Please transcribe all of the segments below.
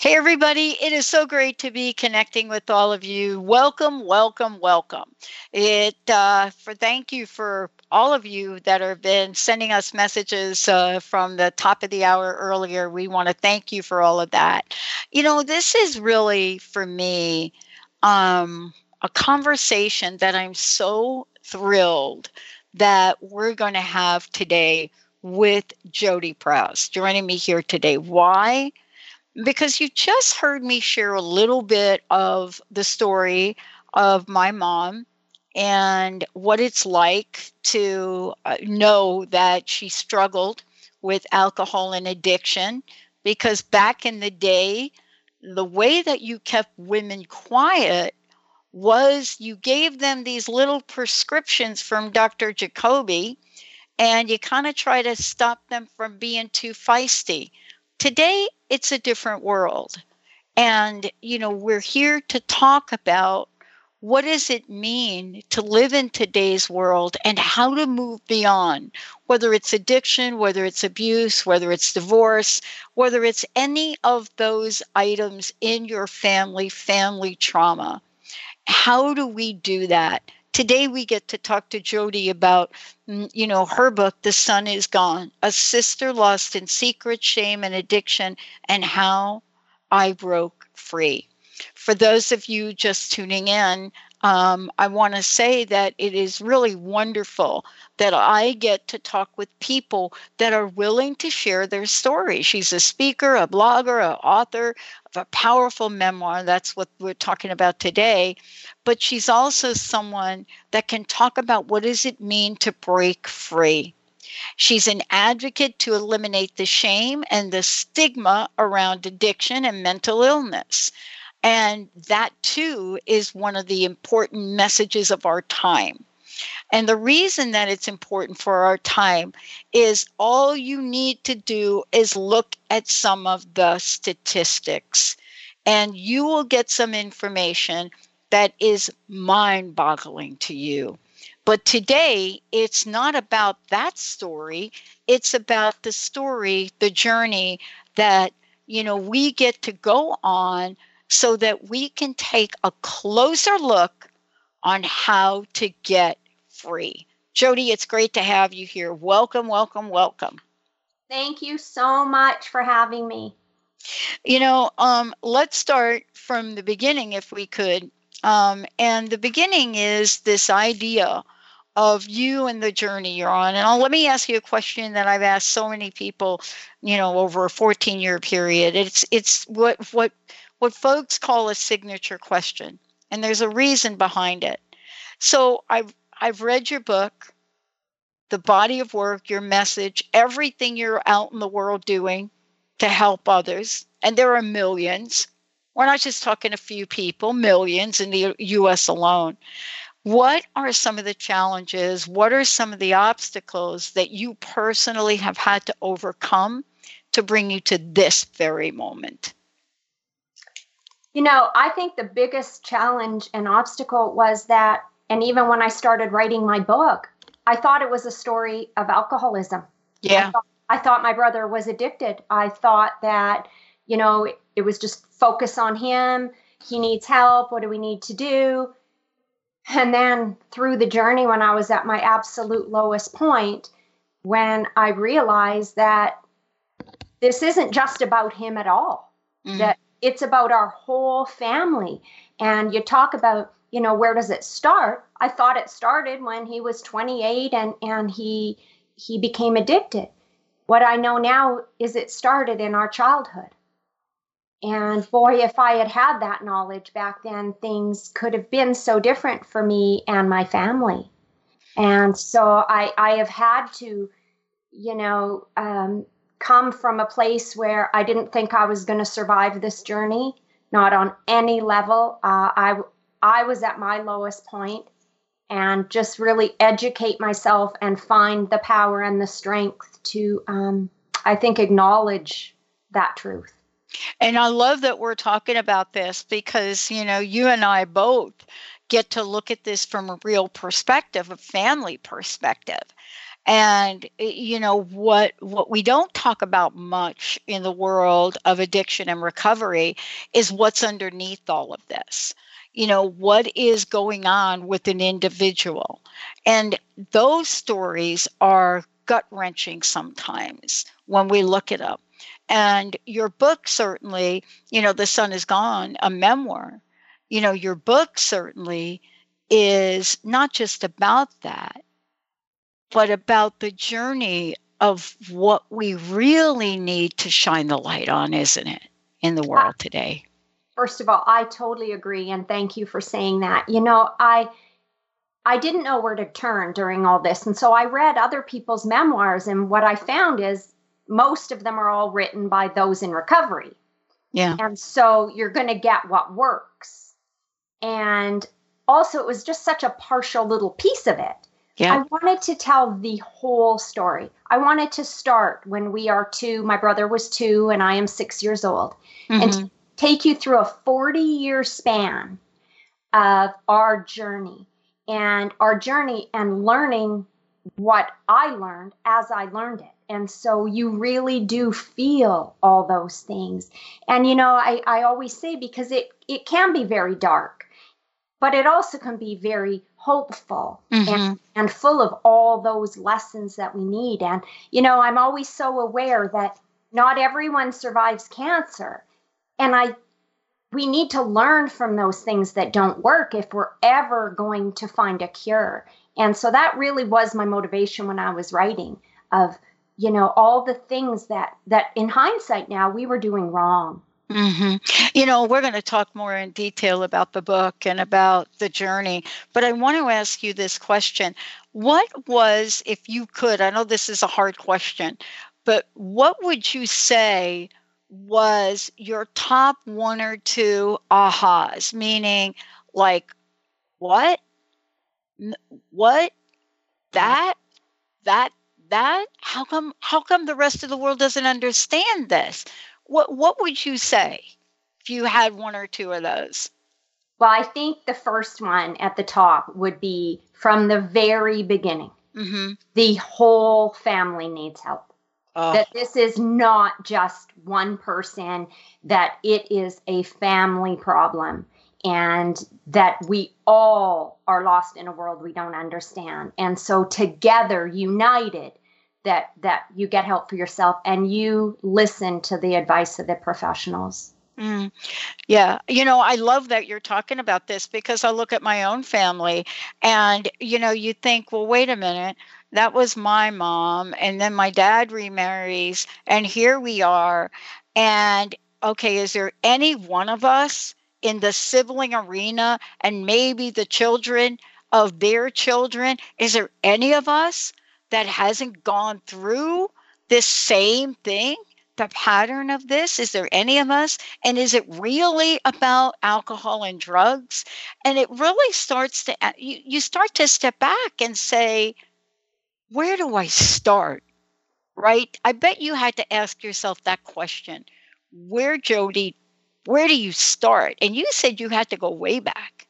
Hey, everybody. It is so great to be connecting with all of you. Welcome, welcome, welcome. It uh, for thank you for all of you that have been sending us messages uh, from the top of the hour earlier. We want to thank you for all of that. You know, this is really for me um, a conversation that I'm so thrilled that we're going to have today with Jodee Prouse joining me here today. Why? Because you just heard me share a little bit of the story of my mom and what it's like to uh, know that she struggled with alcohol and addiction because back in the day the way that you kept women quiet was you gave them these little prescriptions from Dr. Jacoby and you kind of try to stop them from being too feisty. Today, it's a different world. And, you know, we're here to talk about what does it mean to live in today's world and how to move beyond whether it's addiction whether it's abuse whether it's divorce whether it's any of those items in your family family trauma how do we do that today we get to talk to jodee about mm, you know her book the sun is gone a sister lost in secret shame and addiction and how i broke free. For those of you just tuning in um, I want to say that it is really wonderful that I get to talk with people that are willing to share their story. She's a speaker, a blogger, an author of a powerful memoir. That's what we're talking about today. But she's also someone that can talk about what does it mean to break free. She's an advocate to eliminate the shame and the stigma around addiction and mental illness. And that too is one of the important messages of our time. And the reason that it's important for our time is all you need to do is look at some of the statistics, and you will get some information that is mind boggling to you. But today, it's not about that story, it's about the story, the journey that you know we get to go on so that we can take a closer look on how to get free. Jodee, it's great to have you here. Welcome, welcome, welcome. Thank you so much for having me. You know, um, let's start from the beginning if we could. Um, and the beginning is this idea of you and the journey you're on. And I'll, let me ask you a question that I've asked so many people, you know, over a 14 year period. It's it's what what what folks call a signature question, and there's a reason behind it. So I've I've read your book, the body of work, your message, everything you're out in the world doing to help others, and there are millions. We're not just talking a few people, millions in the US alone. What are some of the challenges? What are some of the obstacles that you personally have had to overcome to bring you to this very moment? You know, I think the biggest challenge and obstacle was that, and even when I started writing my book, I thought it was a story of alcoholism. Yeah. I thought, I thought my brother was addicted. I thought that, you know, it, it was just focus on him. he needs help. What do we need to do? And then through the journey, when I was at my absolute lowest point, when I realized that this isn't just about him at all, mm. that it's about our whole family. And you talk about, you know, where does it start? I thought it started when he was 28 and, and he he became addicted. What I know now is it started in our childhood. And boy, if I had had that knowledge back then, things could have been so different for me and my family. And so I, I have had to, you know, um, come from a place where I didn't think I was going to survive this journey, not on any level. Uh, I, I was at my lowest point and just really educate myself and find the power and the strength to, um, I think, acknowledge that truth. And I love that we're talking about this because, you know, you and I both get to look at this from a real perspective, a family perspective. And eh, you know what what we don't talk about much in the world of addiction and recovery is what's underneath all of this. You know, what is going on with an individual. And those stories are gut wrenching sometimes when we look it up and your book certainly, you know, The Sun is Gone, a memoir, you know, your book certainly is not just about that, but about the journey of what we really need to shine the light on, isn't it, in the world today? First of all, I totally agree and thank you for saying that. You know, I I didn't know where to turn during all this. And so I read other people's memoirs and what I found is most of them are all written by those in recovery. Yeah. And so you're going to get what works. And also, it was just such a partial little piece of it. Yeah. I wanted to tell the whole story. I wanted to start when we are two. My brother was two, and I am six years old, mm-hmm. and take you through a 40 year span of our journey and our journey and learning what I learned as I learned it and so you really do feel all those things and you know i, I always say because it it can be very dark but it also can be very hopeful mm-hmm. and, and full of all those lessons that we need. And you know i'm always so aware that not everyone survives cancer. And i we need to learn from those things that don't work if we're ever going to find a cure. And so that really was my motivation when i was writing of you know all the things that that in hindsight now we were doing wrong Mm-hmm. You know, we're going to talk more in detail about the book and about the journey, but I want to ask you this question. What was, if you could, I know this is a hard question, but what would you say was your top one or two ahas? Meaning, like, what? What? That? That that how come how come the rest of the world doesn't understand this what what would you say if you had one or two of those well i think the first one at the top would be from the very beginning mm-hmm. the whole family needs help oh. that this is not just one person that it is a family problem and that we all are lost in a world we don't understand and so together united that that you get help for yourself and you listen to the advice of the professionals Mm. Yeah, you know, I love that you're talking about this because I look at my own family and, you know, you think, well, wait a minute, that was my mom. And then my dad remarries, and here we are. And okay, is there any one of us in the sibling arena and maybe the children of their children? Is there any of us that hasn't gone through this same thing? The pattern of this? Is there any of us? And is it really about alcohol and drugs? And it really starts to, you, you start to step back and say, where do I start? Right? I bet you had to ask yourself that question. Where, Jodee, where do you start? And you said you had to go way back.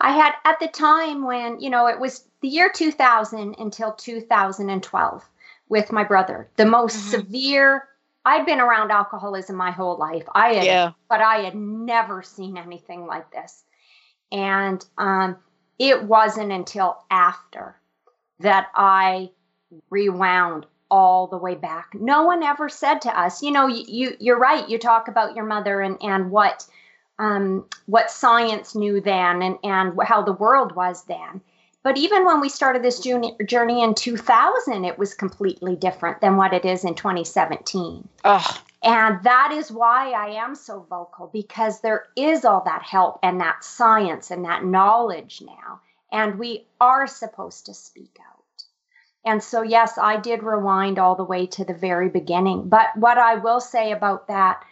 I had at the time when, you know, it was the year 2000 until 2012 with my brother, the most mm-hmm. severe I'd been around alcoholism my whole life. I had, yeah. but I had never seen anything like this. And um, it wasn't until after that I rewound all the way back. No one ever said to us, you know, you, you are right. You talk about your mother and and what um, what science knew then and and how the world was then. But even when we started this journey in 2000, it was completely different than what it is in 2017. Ugh. And that is why I am so vocal because there is all that help and that science and that knowledge now. And we are supposed to speak out. And so, yes, I did rewind all the way to the very beginning. But what I will say about that,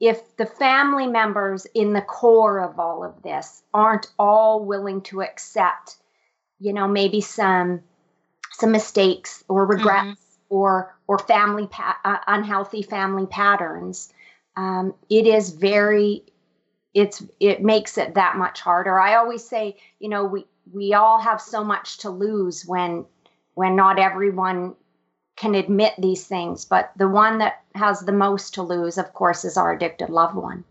if the family members in the core of all of this aren't all willing to accept you know maybe some some mistakes or regrets mm-hmm. or or family pa- uh, unhealthy family patterns um, it is very it's it makes it that much harder i always say you know we we all have so much to lose when when not everyone can admit these things but the one that has the most to lose of course is our addicted loved one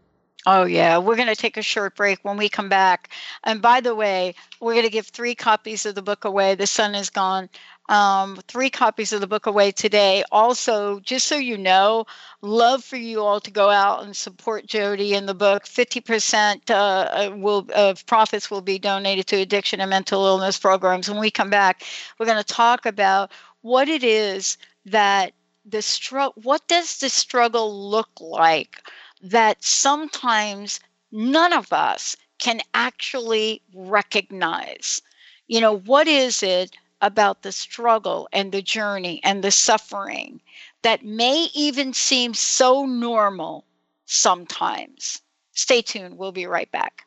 Oh, yeah. We're going to take a short break when we come back. And by the way, we're going to give three copies of the book away. The sun is gone. Um, three copies of the book away today. Also, just so you know, love for you all to go out and support Jody in the book. 50% uh, uh, will, of profits will be donated to addiction and mental illness programs. When we come back, we're going to talk about what it is that the struggle, what does the struggle look like? that sometimes none of us can actually recognize. You know, what is it about the struggle and the journey and the suffering that may even seem so normal sometimes? Stay tuned. We'll be right back.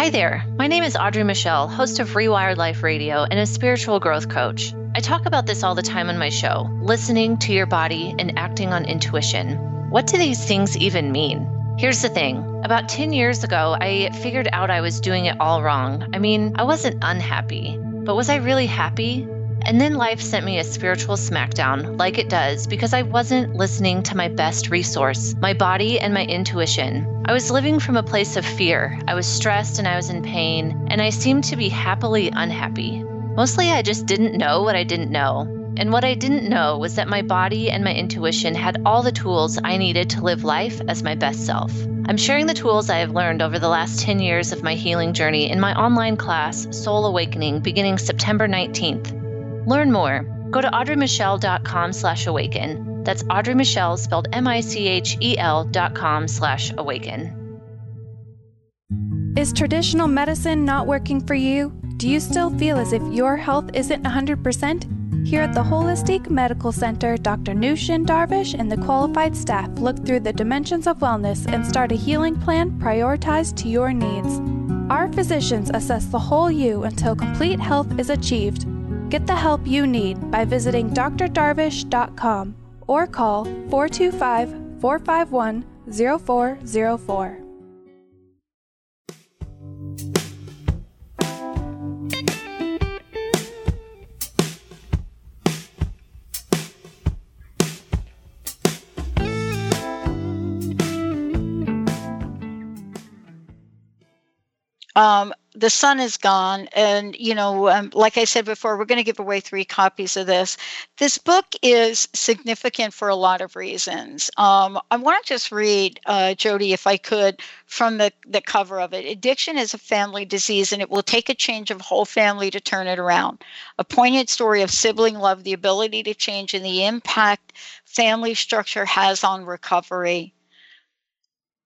Hi there. My name is Audrey Michelle, host of Rewired Life Radio and a spiritual growth coach. I talk about this all the time on my show listening to your body and acting on intuition. What do these things even mean? Here's the thing about 10 years ago, I figured out I was doing it all wrong. I mean, I wasn't unhappy, but was I really happy? And then life sent me a spiritual smackdown, like it does, because I wasn't listening to my best resource, my body and my intuition. I was living from a place of fear. I was stressed and I was in pain, and I seemed to be happily unhappy. Mostly, I just didn't know what I didn't know. And what I didn't know was that my body and my intuition had all the tools I needed to live life as my best self. I'm sharing the tools I have learned over the last 10 years of my healing journey in my online class, Soul Awakening, beginning September 19th. Learn more. Go to audreymichelle.com slash awaken. That's Audrey Michelle spelled M-I-C-H-E-L dot com slash awaken. Is traditional medicine not working for you? Do you still feel as if your health isn't 100%? Here at the Holistic Medical Center, Dr. Nushin Darvish and the qualified staff look through the dimensions of wellness and start a healing plan prioritized to your needs. Our physicians assess the whole you until complete health is achieved. Get the help you need by visiting drdarvish.com or call 425 451 0404. Um, the sun is gone and you know um, like i said before we're going to give away three copies of this. This book is significant for a lot of reasons. Um, i want to just read uh, jodee if i could from the, the cover of it. Addiction is a family disease and it will take a change of whole family to turn it around. A poignant story of sibling love the ability to change and the impact family structure has on recovery.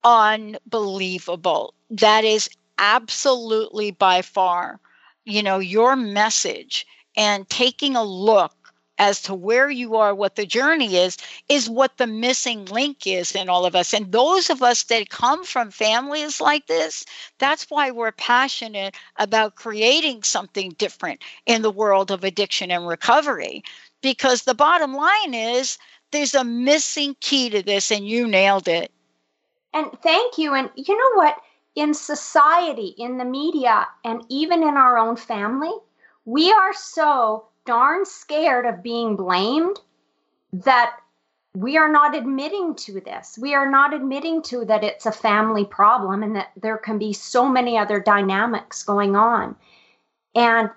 Unbelievable. That is absolutely by far, you know, your message and taking a look as to where you are, what the journey is, is what the missing link is in all of us. And those of us that come from families like this, that's why we're passionate about creating something different in the world of addiction and recovery. Because the bottom line is there's a missing key to this, and you nailed it. And thank you. And you know what? In society, in the media, and even in our own family, we are so darn scared of being blamed that we are not admitting to this. We are not admitting to that it's a family problem and that there can be so many other dynamics going on. And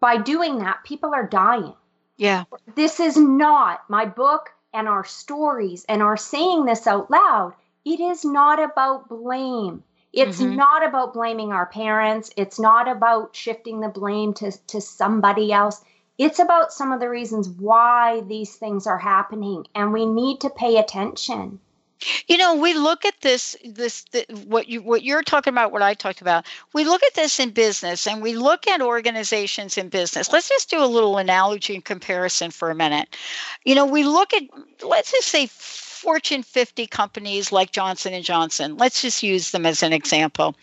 by doing that, people are dying. Yeah. This is not my book and our stories and our saying this out loud. It is not about blame. It's mm-hmm. not about blaming our parents. It's not about shifting the blame to, to somebody else. It's about some of the reasons why these things are happening, and we need to pay attention. You know, we look at this, this, the, what you, what you're talking about, what I talked about. We look at this in business, and we look at organizations in business. Let's just do a little analogy and comparison for a minute. You know, we look at, let's just say, Fortune 50 companies like Johnson and Johnson. Let's just use them as an example.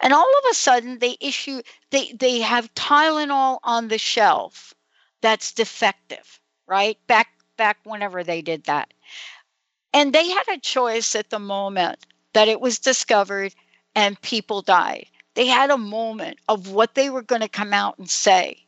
And all of a sudden they issue they they have Tylenol on the shelf that's defective, right? Back back whenever they did that. And they had a choice at the moment that it was discovered and people died. They had a moment of what they were going to come out and say.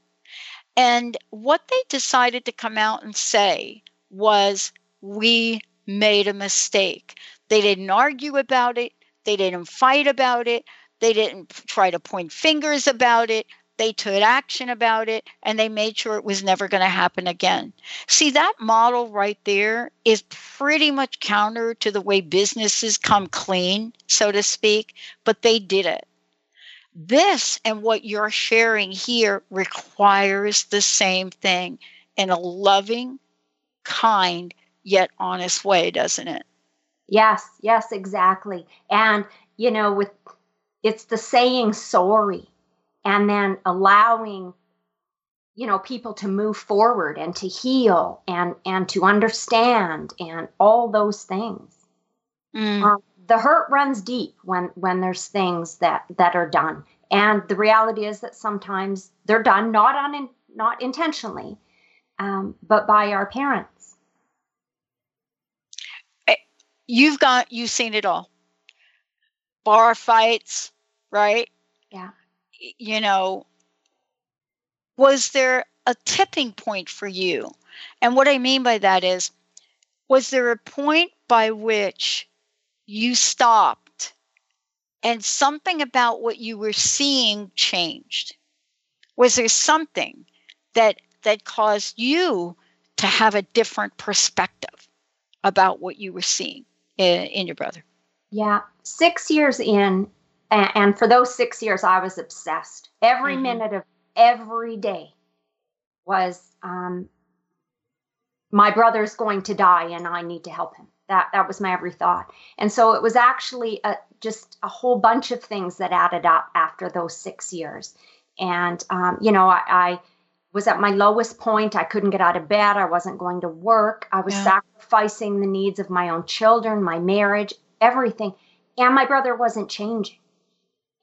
And what they decided to come out and say was, we made a mistake. They didn't argue about it, they didn't fight about it, they didn't try to point fingers about it. They took action about it and they made sure it was never going to happen again. See, that model right there is pretty much counter to the way businesses come clean, so to speak, but they did it. This and what you're sharing here requires the same thing in a loving, kind, yet honest way, doesn't it? Yes, yes, exactly. And, you know, with it's the saying sorry and then allowing you know people to move forward and to heal and and to understand and all those things mm. um, the hurt runs deep when when there's things that that are done and the reality is that sometimes they're done not on not intentionally um, but by our parents you've got you've seen it all. Bar fights right? Yeah. You know was there a tipping point for you? And what i mean by that is was there a point by which you stopped and something about what you were seeing changed? Was there something that that caused you to have a different perspective about what you were seeing in, in your brother? Yeah, six years in, and, and, for those six years, I was obsessed. Every mm-hmm. minute of every day was um, my brother's going to die, and I need to help him. That that was my every thought. And so it was actually a, just a whole bunch of things that added up after those six years. And um, you know, I, I was at my lowest point. I couldn't get out of bed. I wasn't going to work. I was Yeah. sacrificing the needs of my own children, my marriage, everything. And my brother wasn't changing.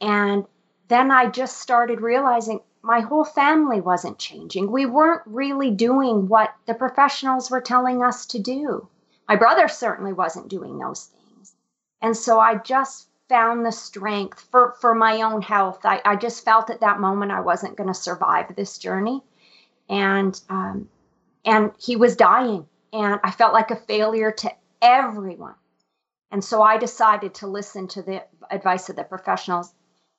And then I just started realizing my whole family wasn't changing. We weren't really doing what the professionals were telling us to do. My brother certainly wasn't doing those things. And so I just found the strength for, for my own health. I, I just felt at that moment I wasn't going to survive this journey. And um, and he was dying. And I felt like a failure to everyone. And so I decided to listen to the advice of the professionals.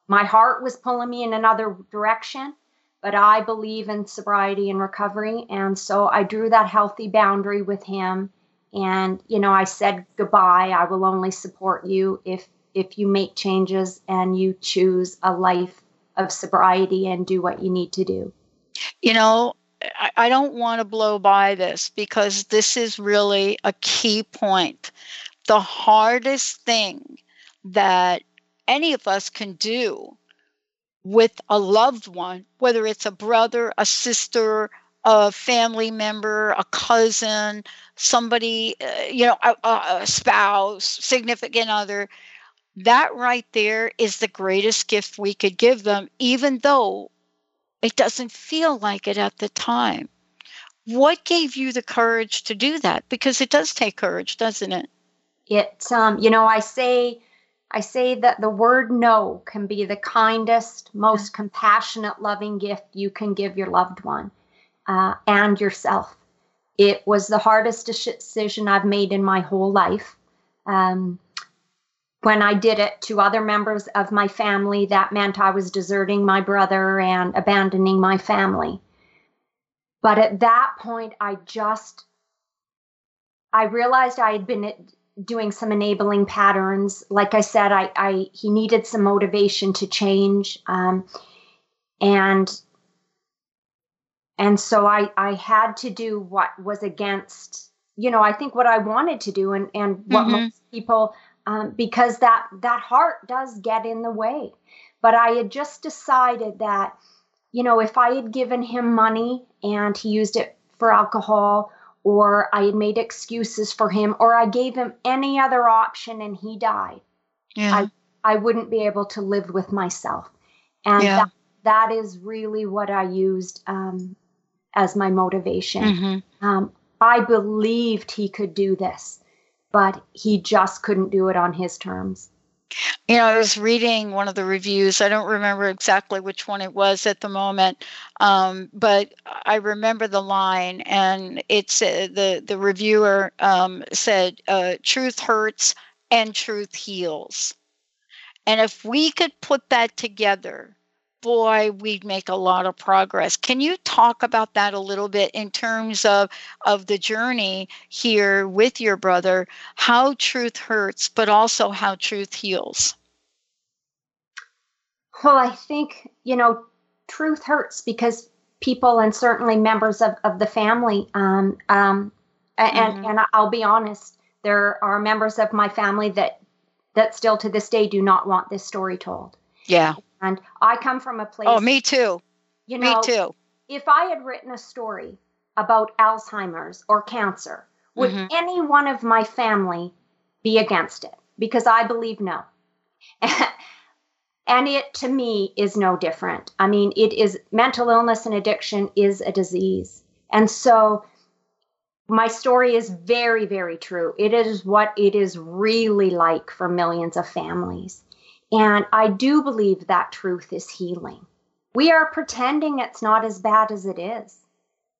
My heart was pulling me in another direction, but I believe in sobriety and recovery. And so I drew that healthy boundary with him. And, you know, I said goodbye. I will only support you if if you make changes and you choose a life of sobriety and do what you need to do. You know, I, I don't want to blow by this because this is really a key point. The hardest thing that any of us can do with a loved one, whether it's a brother, a sister, a family member, a cousin, somebody, uh, you know, a, a a spouse, significant other, that right there is the greatest gift we could give them, even though it doesn't feel like it at the time. What gave you the courage to do that? Because it does take courage, doesn't it? It um, you know, I say I say that the word no can be the kindest, most compassionate, loving gift you can give your loved one uh, and yourself. It was the hardest decision I've made in my whole life. Um, when I did it to other members of my family, that meant I was deserting my brother and abandoning my family. But at that point, I just I realized I had been doing some enabling patterns. Like I said, I, I he needed some motivation to change, um, and and so I I had to do what was against you know I think what I wanted to do and and what Mhm. most people um, because that that heart does get in the way. But I had just decided that you know if I had given him money and he used it for alcohol or I had made excuses for him, or I gave him any other option and he died, Yeah. I, I wouldn't be able to live with myself. And Yeah. that, that is really what I used um, as my motivation. Mhm. Um, I believed he could do this, but he just couldn't do it on his terms. You know, I was reading one of the reviews. I don't remember exactly which one it was at the moment, um, but I remember the line, and it's uh, the the reviewer um, said, uh, "Truth hurts and truth heals." And if we could put that together, boy, we'd make a lot of progress. Can you talk about that a little bit in terms of of the journey here with your brother, how truth hurts, but also how truth heals? Well, I think, you know, truth hurts because people and certainly members of, of the family, um, um, and, Mhm. and I'll be honest, there are members of my family that, that still to this day do not want this story told. Yeah. And I come from a place. Oh, me too. You Me too. if I had written a story about Alzheimer's or cancer, would Mhm. any one of my family be against it? Because I believe no. and it to me is no different. I mean, it is mental illness and addiction is a disease. And so my story is very, very true. It is what it is really like for millions of families. And I do believe that truth is healing. We are pretending it's not as bad as it is.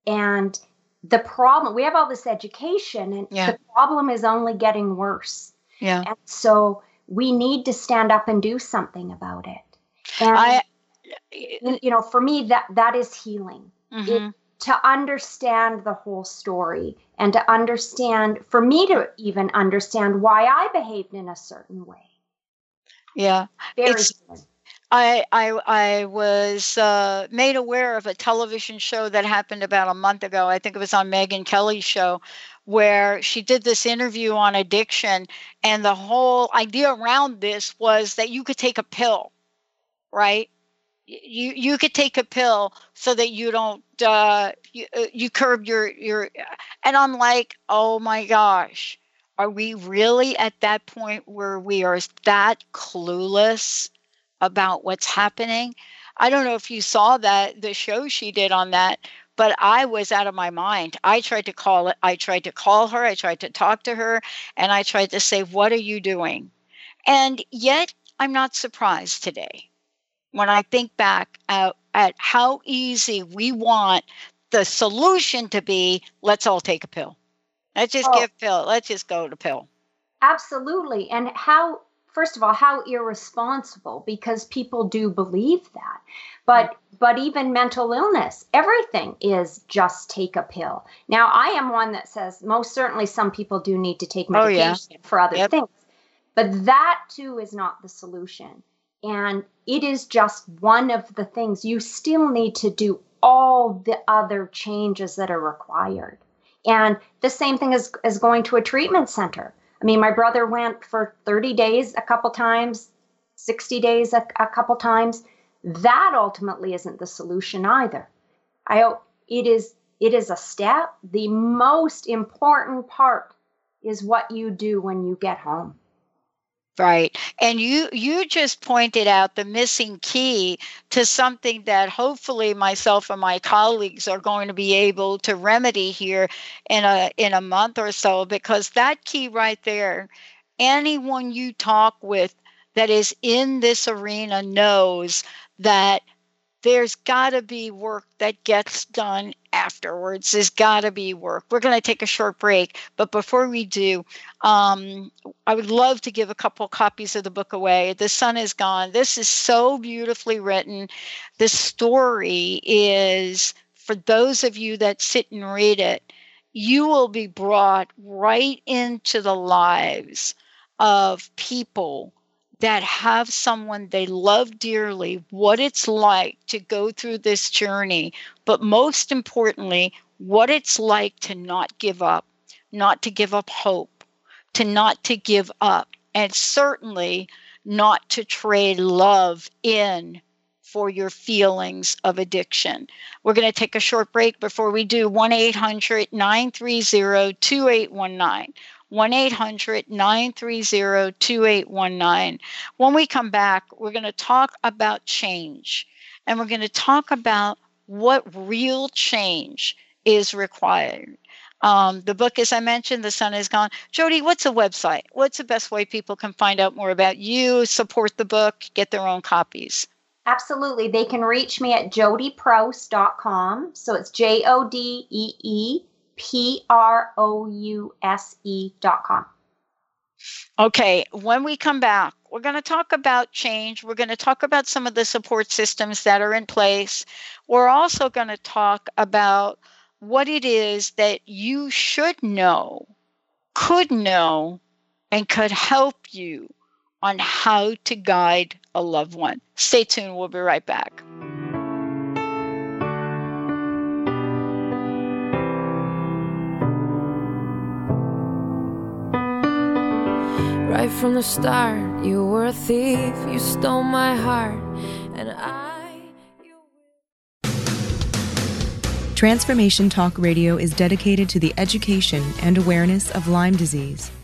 And the problem, we have all this education, and Yeah. the problem is only getting worse. Yeah. And so we need to stand up and do something about it. And I you know, for me that that is healing. It- Mhm. to understand the whole story and to understand for me to even understand why I behaved in a certain way. Yeah. Very It's-. I I I was uh, made aware of a television show that happened about a month ago. I think it was on Megyn Kelly's show, where she did this interview on addiction, and the whole idea around this was that you could take a pill, right? you you could take a pill so that you don't uh, you, uh, you curb your your and i'm like oh my gosh are we really at that point where we are that clueless about what's happening? I don't know if you saw that the show she did on that but i was out of my mind. I tried to call it i tried to call her i tried to talk to her and i tried to say what are you doing? And yet i'm not surprised today. When I think back at, at how easy we want the solution to be, let's all take a pill. Let's just oh. give pill. Let's just go to pill. Absolutely. And how first of all how irresponsible because people do believe that but mm. but even mental illness everything is just take a pill now i am one that says most certainly some people do need to take medication oh, yeah. for other yep. things but that too is not the solution and it is just one of the things. You still need to do all the other changes that are required. And the same thing as, as going to a treatment center. I mean, my brother went for 30 days a couple times, 60 days a, a couple times. That ultimately isn't the solution either. I it is it is a step. The most important part is what you do when you get home. Right. And you you just pointed out the missing key to something that hopefully myself and my colleagues are going to be able to remedy here in a in a month or so because that key right there anyone you talk with that is in this arena knows that there's got to be work that gets done afterwards. There's got to be work. We're going to take a short break, but before we do, um, I would love to give a couple copies of the book away. The Sun is Gone. This is so beautifully written. The story is for those of you that sit and read it, you will be brought right into the lives of people that have someone they love dearly, what it's like to go through this journey, but most importantly, what it's like to not give up, not to give up hope, to not to give up, and certainly not to trade love in for your feelings of addiction. We're going to take a short break before we do 1 800 930 2819. 1 800 930 2819. When we come back, we're going to talk about change and we're going to talk about what real change is required. Um, the book, as I mentioned, The Sun is Gone. Jodee, what's a website? What's the best way people can find out more about you, support the book, get their own copies? Absolutely. They can reach me at jodeeprouse.com. So it's J O D E E P R O U S E dot com. Okay, when we come back, we're going to talk about change. We're going to talk about some of the support systems that are in place. We're also going to talk about what it is that you should know, could know, and could help you on how to guide a loved one. Stay tuned. We'll be right back. Right from the start, you were a thief, you stole my heart, and I. Transformation Talk Radio is dedicated to the education and awareness of Lyme disease.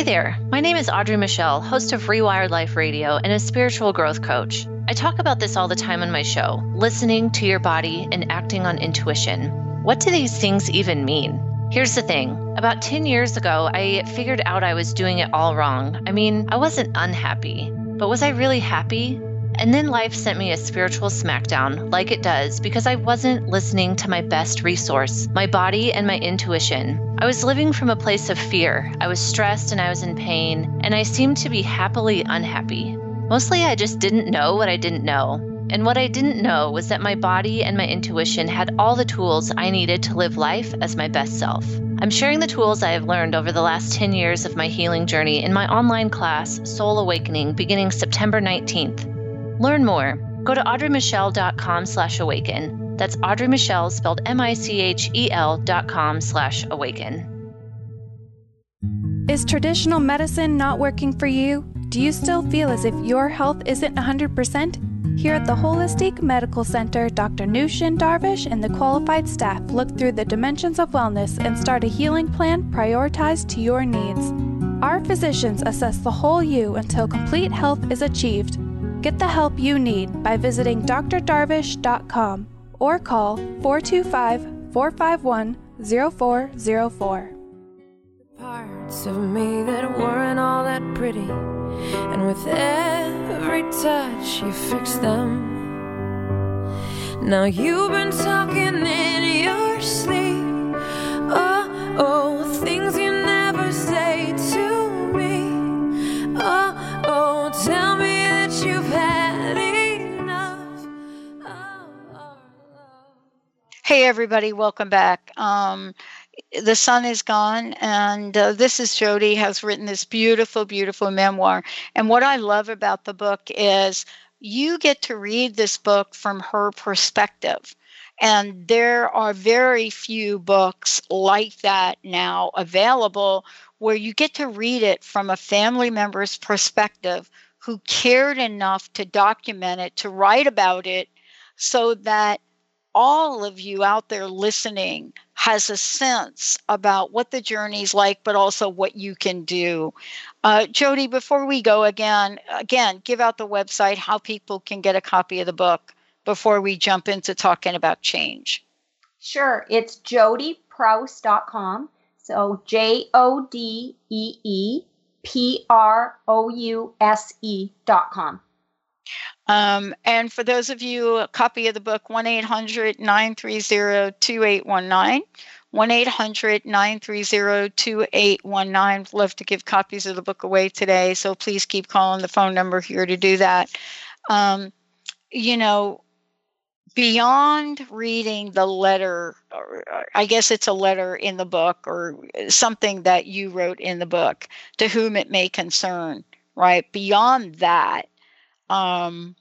Hi there. My name is Audrey Michelle, host of Rewired Life Radio and a spiritual growth coach. I talk about this all the time on my show listening to your body and acting on intuition. What do these things even mean? Here's the thing about 10 years ago, I figured out I was doing it all wrong. I mean, I wasn't unhappy, but was I really happy? And then life sent me a spiritual smackdown, like it does, because I wasn't listening to my best resource, my body and my intuition. I was living from a place of fear. I was stressed and I was in pain, and I seemed to be happily unhappy. Mostly, I just didn't know what I didn't know. And what I didn't know was that my body and my intuition had all the tools I needed to live life as my best self. I'm sharing the tools I have learned over the last 10 years of my healing journey in my online class, Soul Awakening, beginning September 19th. Learn more. Go to audreymichelle.com slash awaken. That's Audrey Michelle spelled M-I-C-H-E-L dot com slash awaken. Is traditional medicine not working for you? Do you still feel as if your health isn't 100%? Here at the Holistic Medical Center, Dr. Nushin Darvish and the qualified staff look through the dimensions of wellness and start a healing plan prioritized to your needs. Our physicians assess the whole you until complete health is achieved. Get the help you need by visiting drdarvish.com or call 425 451 0404. Parts of me that weren't all that pretty, and with every touch you fix them. Now you've been talking in your sleep. Hey, everybody, welcome back. Um, the sun is gone, and uh, this is Jodee has written this beautiful, beautiful memoir. And what I love about the book is you get to read this book from her perspective. And there are very few books like that now available where you get to read it from a family member's perspective who cared enough to document it, to write about it, so that all of you out there listening has a sense about what the journey's like, but also what you can do. Uh, Jodee, before we go again, again, give out the website how people can get a copy of the book before we jump into talking about change. Sure, it's jodeeprouse.com. So J O D E E P R O U S E dot com. Um, and for those of you, a copy of the book, 1 800 930 2819. 1 800 930 2819. Love to give copies of the book away today, so please keep calling the phone number here to do that. Um, you know, beyond reading the letter, I guess it's a letter in the book or something that you wrote in the book to whom it may concern, right? Beyond that, um,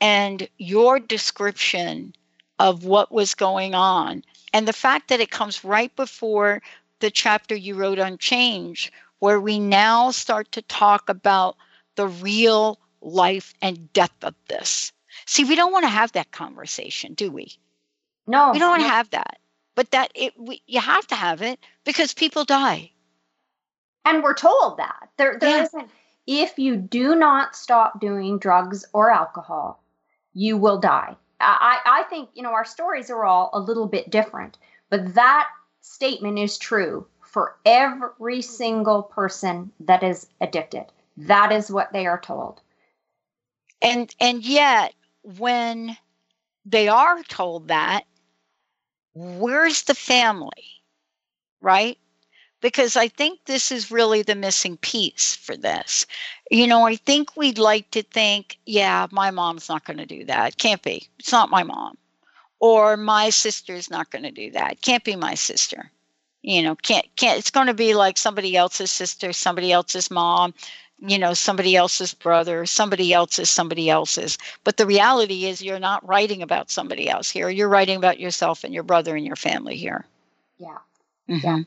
and your description of what was going on and the fact that it comes right before the chapter you wrote on change where we now start to talk about the real life and death of this see we don't want to have that conversation do we no we don't want to no. have that but that it we, you have to have it because people die And we're told that. There there Yeah. not if you do not stop doing drugs or alcohol, you will die. I, I think, you know, our stories are all a little bit different, but that statement is true for every single person that is addicted. That is what they are told. and and yet when they are told that where's the family right because i think this is really the missing piece for this. You know i think we'd like to think yeah my mom's not going to do that. Can't be. It's not my mom. Or my sister's not going to do that. Can't be my sister. You know can't can't it's going to be like somebody else's sister somebody else's mom you know somebody else's brother somebody else's somebody else's. But the reality is you're not writing about somebody else here. You're writing about yourself and your brother and your family here. Yeah. Mm-hmm. Yeah.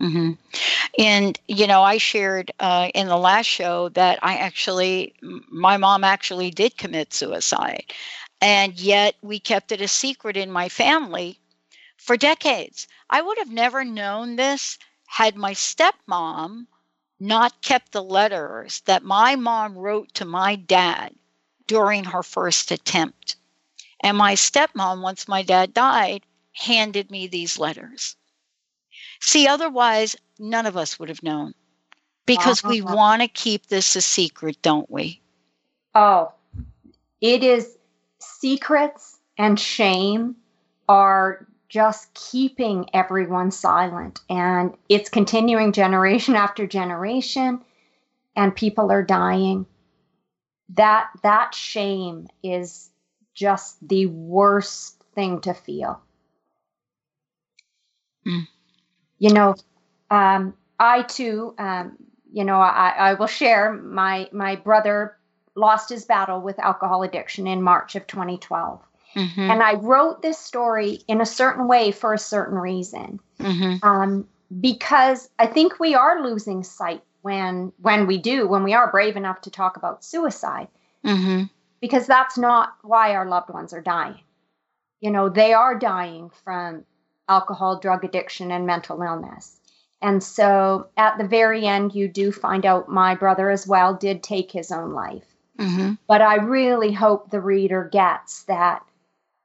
Mm-hmm. And, you know, I shared uh, in the last show that I actually, my mom actually did commit suicide. And yet we kept it a secret in my family for decades. I would have never known this had my stepmom not kept the letters that my mom wrote to my dad during her first attempt. And my stepmom, once my dad died, handed me these letters. See, otherwise, none of us would have known because uh-huh. we want to keep this a secret, don't we? Oh, it is secrets and shame are just keeping everyone silent and it's continuing generation after generation and people are dying that that shame is just the worst thing to feel mm. You know um, i too um, you know I, I will share my my brother lost his battle with alcohol addiction in march of 2012 mm-hmm. and i wrote this story in a certain way for a certain reason mm-hmm. um, because i think we are losing sight when when we do when we are brave enough to talk about suicide mm-hmm. because that's not why our loved ones are dying you know they are dying from alcohol drug addiction and mental illness and so at the very end you do find out my brother as well did take his own life mm-hmm. but i really hope the reader gets that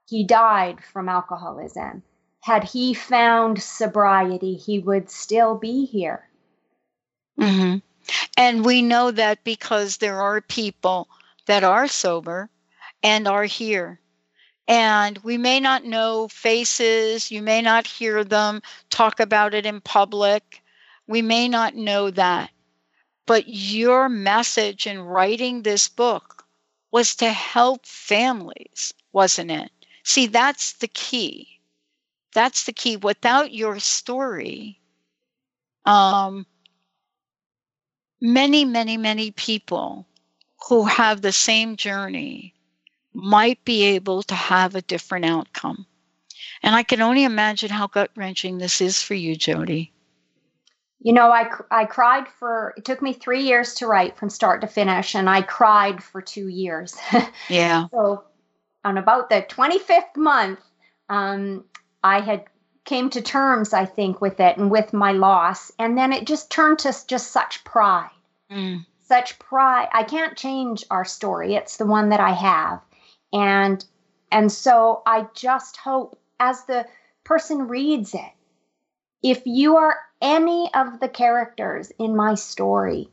he died from alcoholism had he found sobriety he would still be here Mm-hmm. And we know that because there are people that are sober and are here. And we may not know faces, you may not hear them talk about it in public. We may not know that. But your message in writing this book was to help families, wasn't it? See, that's the key. That's the key. Without your story, um, many, many, many people who have the same journey might be able to have a different outcome. And I can only imagine how gut wrenching this is for you, Jodee. You know, I, I cried for, it took me three years to write from start to finish, and I cried for two years. Yeah. so, on about the 25th month, um, I had came to terms, I think, with it and with my loss. And then it just turned to just such pride. Mm. Such pride. I can't change our story. It's the one that I have. And and so I just hope as the person reads it, if you are any of the characters in my story,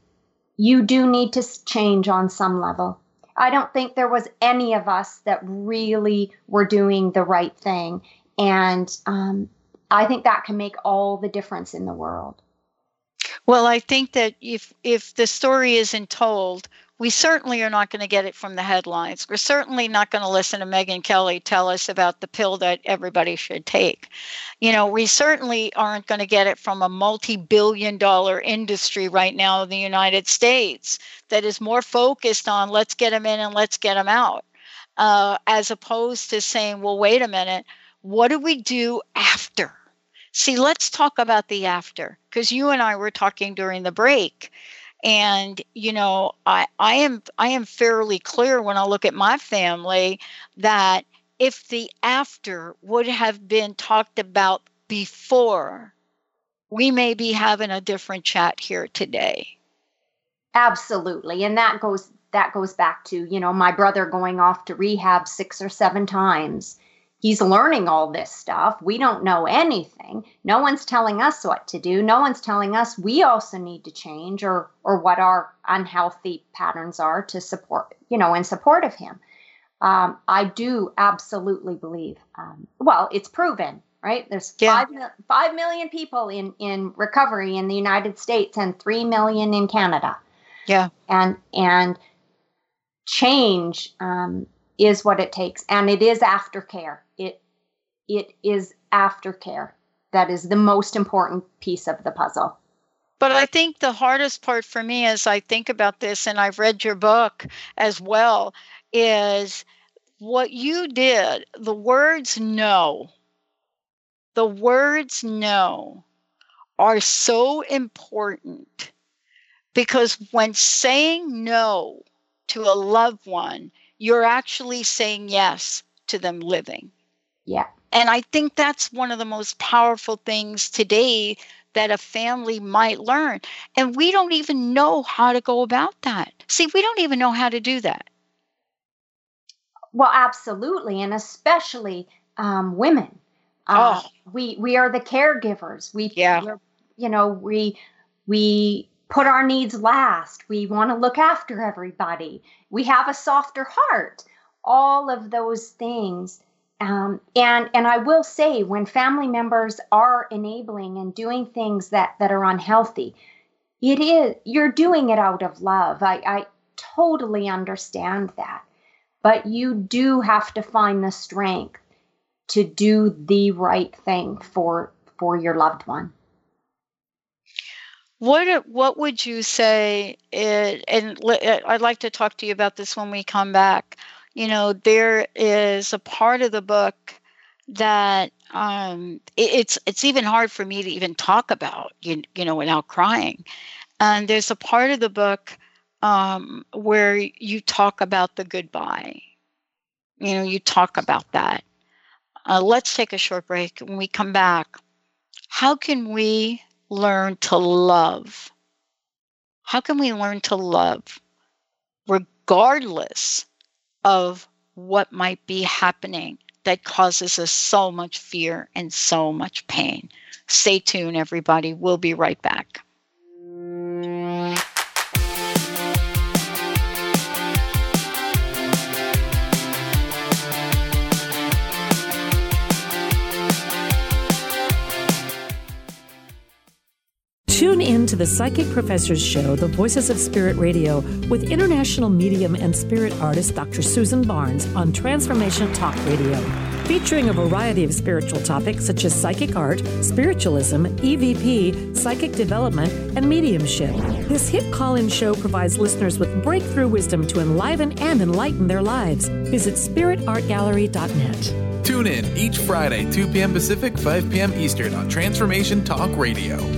you do need to change on some level. I don't think there was any of us that really were doing the right thing. And um, I think that can make all the difference in the world. Well, I think that if if the story isn't told, we certainly are not going to get it from the headlines. We're certainly not going to listen to Megyn Kelly tell us about the pill that everybody should take. You know, we certainly aren't going to get it from a multi-billion dollar industry right now in the United States that is more focused on let's get them in and let's get them out, uh, as opposed to saying, well, wait a minute, what do we do after? See, let's talk about the after because you and I were talking during the break. And you know, I, I am I am fairly clear when I look at my family that if the after would have been talked about before, we may be having a different chat here today. Absolutely. And that goes that goes back to, you know, my brother going off to rehab six or seven times he's learning all this stuff. We don't know anything. No one's telling us what to do. No one's telling us we also need to change or or what our unhealthy patterns are to support, you know, in support of him. Um, I do absolutely believe. Um, well, it's proven, right? There's yeah. five five million people in in recovery in the United States and three million in Canada. Yeah, and and change um, is what it takes, and it is aftercare it it is aftercare that is the most important piece of the puzzle. But I think the hardest part for me as I think about this, and I've read your book as well, is what you did, the words no. The words no are so important because when saying no to a loved one, you're actually saying yes to them living. Yeah. And I think that's one of the most powerful things today that a family might learn. And we don't even know how to go about that. See, we don't even know how to do that. Well, absolutely. And especially um, women. Uh, oh. we we are the caregivers. We yeah. you know we we put our needs last. We want to look after everybody. We have a softer heart. All of those things. Um, and and I will say, when family members are enabling and doing things that that are unhealthy, it is you're doing it out of love. I, I totally understand that, but you do have to find the strength to do the right thing for for your loved one. What what would you say? It, and I'd like to talk to you about this when we come back you know, there is a part of the book that um, it, it's it's even hard for me to even talk about, you, you know, without crying. And there's a part of the book um, where you talk about the goodbye. You know, you talk about that. Uh, let's take a short break. When we come back, how can we learn to love? How can we learn to love regardless of what might be happening that causes us so much fear and so much pain. Stay tuned, everybody. We'll be right back. Tune in to the Psychic Professors Show, The Voices of Spirit Radio, with international medium and spirit artist Dr. Susan Barnes on Transformation Talk Radio, featuring a variety of spiritual topics such as psychic art, spiritualism, EVP, psychic development, and mediumship. This hit call in show provides listeners with breakthrough wisdom to enliven and enlighten their lives. Visit spiritartgallery.net. Tune in each Friday, 2 p.m. Pacific, 5 p.m. Eastern on Transformation Talk Radio.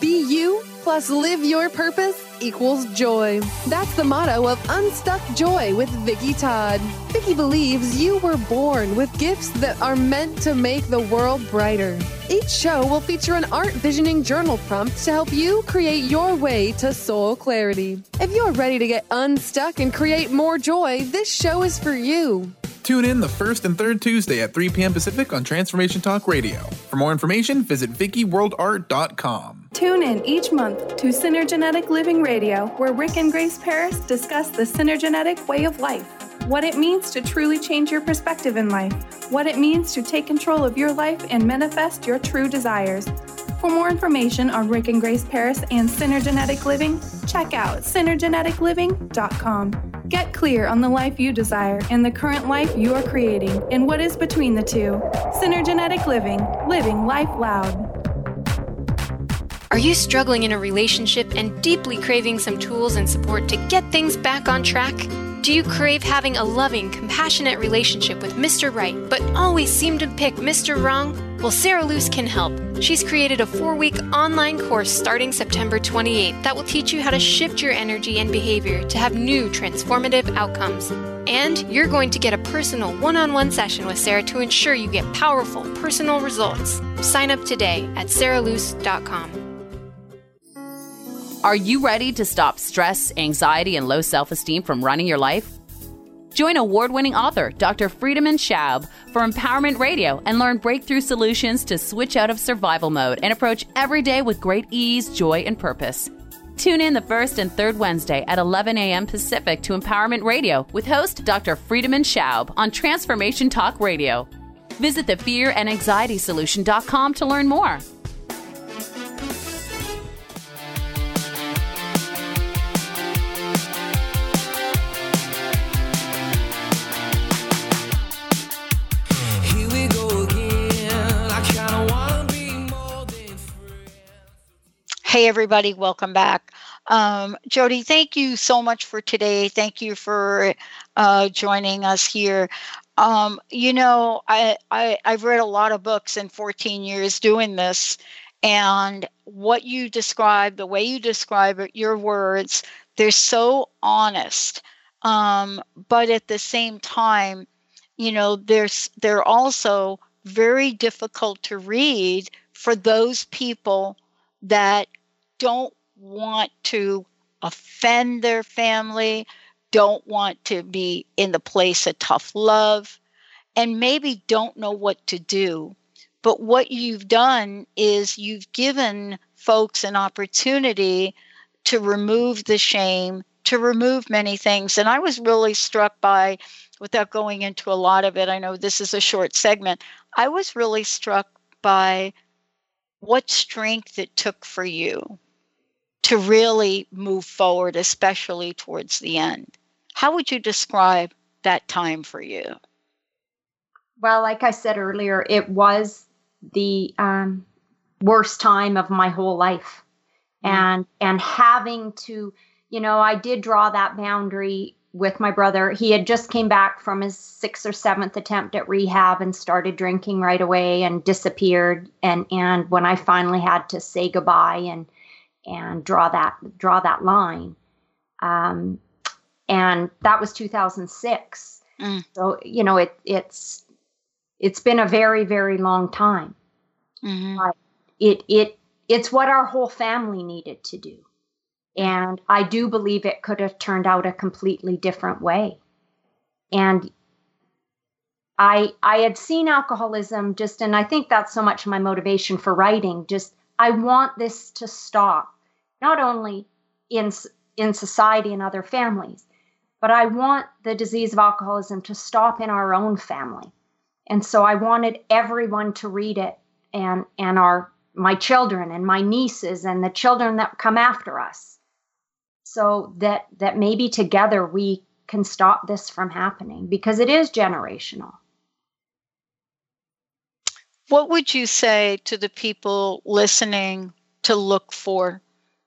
Be you plus live your purpose equals joy. That's the motto of Unstuck Joy with Vicki Todd. Vicki believes you were born with gifts that are meant to make the world brighter. Each show will feature an art visioning journal prompt to help you create your way to soul clarity. If you're ready to get unstuck and create more joy, this show is for you. Tune in the first and third Tuesday at 3 p.m. Pacific on Transformation Talk Radio. For more information, visit VickiWorldArt.com. Tune in each month to Synergenetic Living Radio, where Rick and Grace Paris discuss the synergenetic way of life, what it means to truly change your perspective in life, what it means to take control of your life and manifest your true desires. For more information on Rick and Grace Paris and Synergenetic Living, check out synergeneticliving.com. Get clear on the life you desire and the current life you are creating and what is between the two. Synergenetic Living, living life loud. Are you struggling in a relationship and deeply craving some tools and support to get things back on track? Do you crave having a loving, compassionate relationship with Mr. Right, but always seem to pick Mr. Wrong? Well, Sarah Luce can help. She's created a four week online course starting September 28th that will teach you how to shift your energy and behavior to have new transformative outcomes. And you're going to get a personal one on one session with Sarah to ensure you get powerful personal results. Sign up today at sarahluce.com. Are you ready to stop stress, anxiety, and low self esteem from running your life? Join award winning author Dr. Friedemann Schaub for Empowerment Radio and learn breakthrough solutions to switch out of survival mode and approach every day with great ease, joy, and purpose. Tune in the first and third Wednesday at 11 a.m. Pacific to Empowerment Radio with host Dr. Friedemann Schaub on Transformation Talk Radio. Visit the fear and anxiety solution.com to learn more. Hey, everybody, welcome back. Um, Jodee, thank you so much for today. Thank you for uh, joining us here. Um, you know, I, I, I've read a lot of books in 14 years doing this, and what you describe, the way you describe it, your words, they're so honest. Um, but at the same time, you know, there's they're also very difficult to read for those people that don't want to offend their family, don't want to be in the place of tough love, and maybe don't know what to do. But what you've done is you've given folks an opportunity to remove the shame, to remove many things. And I was really struck by, without going into a lot of it, I know this is a short segment, I was really struck by what strength it took for you to really move forward, especially towards the end. How would you describe that time for you? Well, like I said earlier, it was the um, worst time of my whole life, mm. and and having to, you know, I did draw that boundary with my brother. He had just came back from his sixth or seventh attempt at rehab and started drinking right away and disappeared. And and when I finally had to say goodbye and and draw that draw that line, um, and that was 2006. Mm. So you know it it's it's been a very very long time. Mm-hmm. But it it it's what our whole family needed to do. And I do believe it could have turned out a completely different way. And I I had seen alcoholism just and I think that's so much my motivation for writing just I want this to stop not only in in society and other families but I want the disease of alcoholism to stop in our own family. And so I wanted everyone to read it and and our my children and my nieces and the children that come after us so that that maybe together we can stop this from happening because it is generational what would you say to the people listening to look for?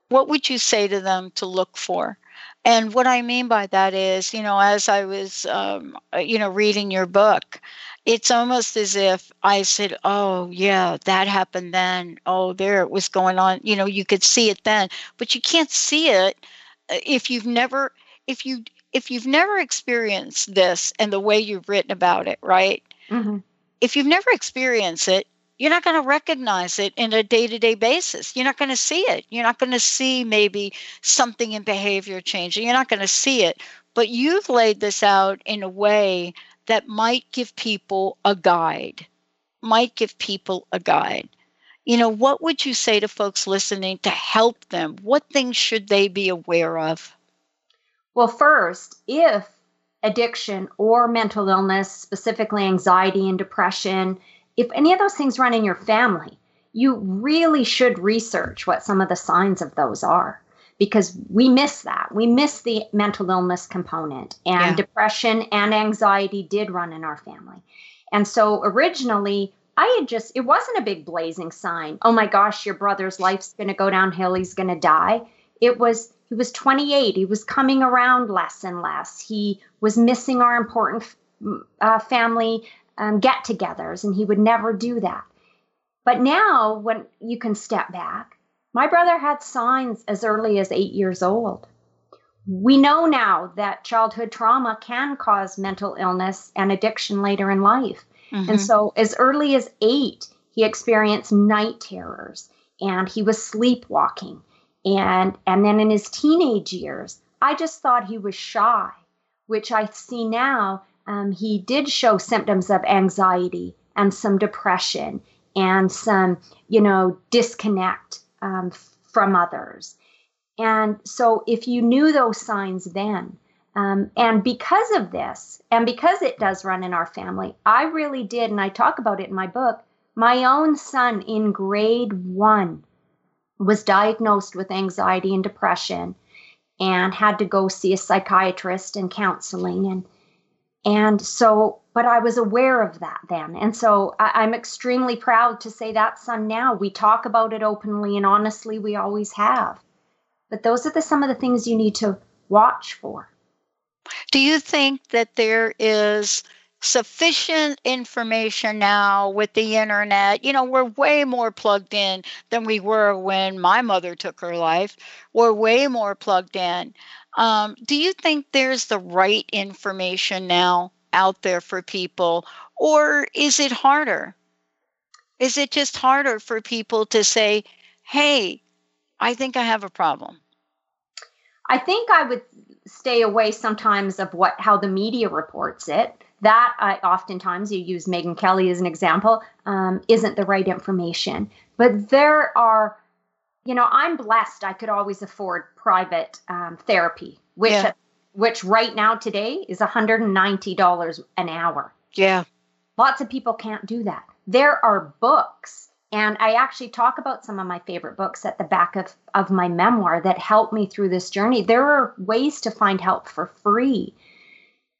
What would you say to them to look for? And what i mean by that is you know as i was um, you know reading your book it's almost as if i said oh yeah that happened then. Oh there it was going on. You know you could see it then but you can't see it uh, if you've never if you if you've never experienced this and the way you've written about it right? Mm-hmm. If you've never experienced it you're not going to recognize it in a day-to-day basis. You're not going to see it. You're not going to see maybe something in behavior changing. You're not going to see it. But you've laid this out in a way that might give people a guide might give people a guide. You know, what would you say to folks listening to help them? What things should they be aware of? Well, first, if addiction or mental illness, specifically anxiety and depression, if any of those things run in your family, you really should research what some of the signs of those are because we miss that. We miss the mental illness component, and yeah. depression and anxiety did run in our family. And so originally, I had just, it wasn't a big blazing sign. Oh my gosh, your brother's life's going to go downhill. He's going to die. It was, he was 28. He was coming around less and less. He was missing our important uh, family um, get togethers, and he would never do that. But now, when you can step back, my brother had signs as early as eight years old. We know now that childhood trauma can cause mental illness and addiction later in life. Mm-hmm. And so, as early as eight, he experienced night terrors and he was sleepwalking. And, and then in his teenage years, I just thought he was shy, which I see now. Um, he did show symptoms of anxiety and some depression and some, you know, disconnect um, from others. And so, if you knew those signs then, um, and because of this, and because it does run in our family, I really did, and I talk about it in my book. My own son in grade one was diagnosed with anxiety and depression and had to go see a psychiatrist and counseling and And so, but I was aware of that then. And so I, am extremely proud to say that, son, now. We talk about it openly and honestly, we always have. But those are the, some of the things you need to watch for. Do you think that there is sufficient information now with the internet. You know, we're way more plugged in than we were when my mother took her life. We're way more plugged in. Um, do you think there's the right information now out there for people, or is it harder? Is it just harder for people to say, hey, I think I have a problem? I think I would stay away sometimes of what how the media reports it. That I oftentimes you use Megyn Kelly as an example um, isn't the right information. But there are you know, I'm blessed. I could always afford private um, therapy, which yeah. which right now today is $190 an hour. Yeah. Lots of people can't do that. There are books, and I actually talk about some of my favorite books at the back of, of my memoir that helped me through this journey. There are ways to find help for free.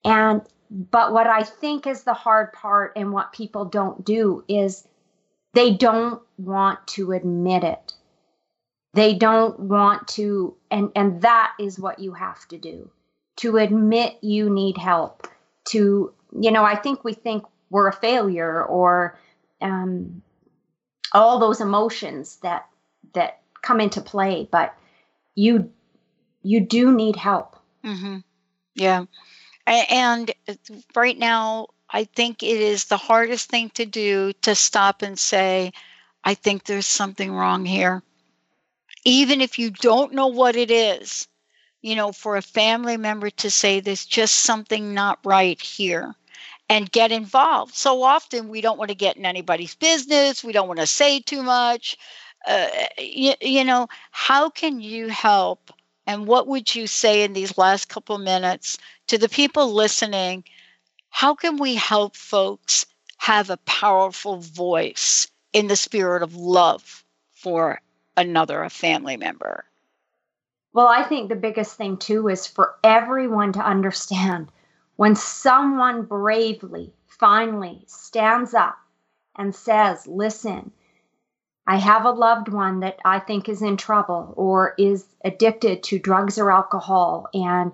And but what I think is the hard part and what people don't do is they don't want to admit it. They don't want to and and that is what you have to do. To admit you need help. To you know i think we think we're a failure or um, all those emotions that that come into play but you you do need help. Mm-hmm. yeah and right now i think it is the hardest thing to do to stop and say i think there's something wrong here even if you don't know what it is, you know, for a family member to say there's just something not right here and get involved. So often we don't want to get in anybody's business, we don't want to say too much. Uh, you, you know, how can you help? And what would you say in these last couple minutes to the people listening? How can we help folks have a powerful voice in the spirit of love for another a family member well i think the biggest thing too is for everyone to understand when someone bravely finally stands up and says listen I have a loved one that I think is in trouble or is addicted to drugs or alcohol, and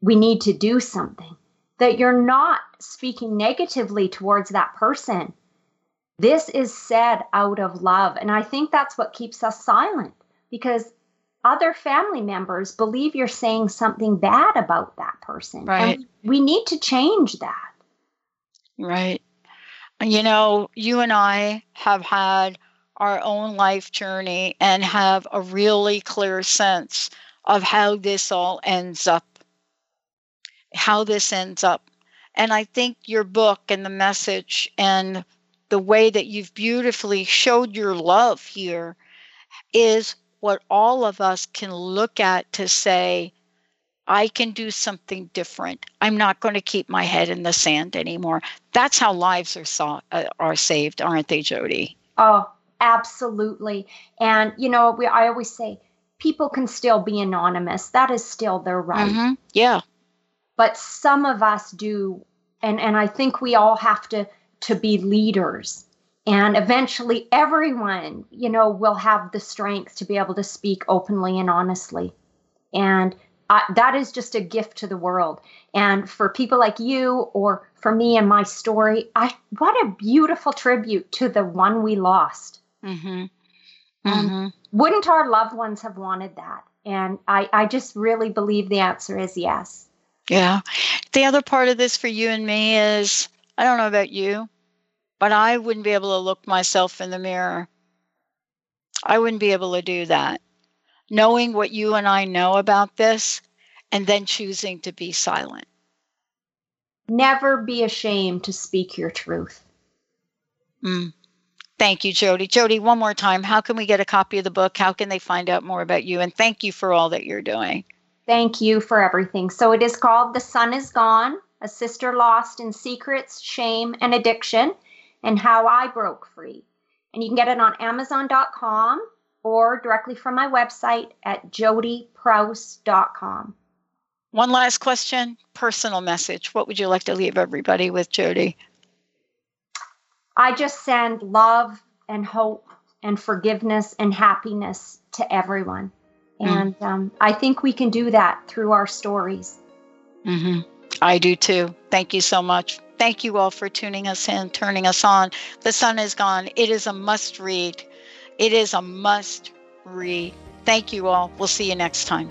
we need to do something. That you're not speaking negatively towards that person, this is said out of love. And I think that's what keeps us silent because other family members believe you're saying something bad about that person. Right. And we need to change that. Right. You know, you and I have had our own life journey and have a really clear sense of how this all ends up. How this ends up. And I think your book and the message and the way that you've beautifully showed your love here is what all of us can look at to say, I can do something different. I'm not going to keep my head in the sand anymore. That's how lives are saw, uh, are saved, aren't they, Jodee? Oh, absolutely. And you know, we I always say people can still be anonymous. That is still their right. Mm-hmm. Yeah. But some of us do and and I think we all have to to be leaders and eventually everyone you know will have the strength to be able to speak openly and honestly and I, that is just a gift to the world and for people like you or for me and my story i what a beautiful tribute to the one we lost mm-hmm. Mm-hmm. wouldn't our loved ones have wanted that and I, I just really believe the answer is yes yeah the other part of this for you and me is I don't know about you, but I wouldn't be able to look myself in the mirror. I wouldn't be able to do that. Knowing what you and I know about this and then choosing to be silent. Never be ashamed to speak your truth. Mm. Thank you, Jodee. Jodee, one more time, how can we get a copy of the book? How can they find out more about you? And thank you for all that you're doing. Thank you for everything. So it is called The Sun is Gone a sister lost in secrets, shame, and addiction, and how I broke free. And you can get it on Amazon.com or directly from my website at jodeeprouse.com. One last question, personal message. What would you like to leave everybody with, Jodee? I just send love and hope and forgiveness and happiness to everyone. Mm. And um, I think we can do that through our stories. Mm-hmm. I do too. Thank you so much. Thank you all for tuning us in, turning us on. The sun is gone. It is a must read. It is a must read. Thank you all. We'll see you next time.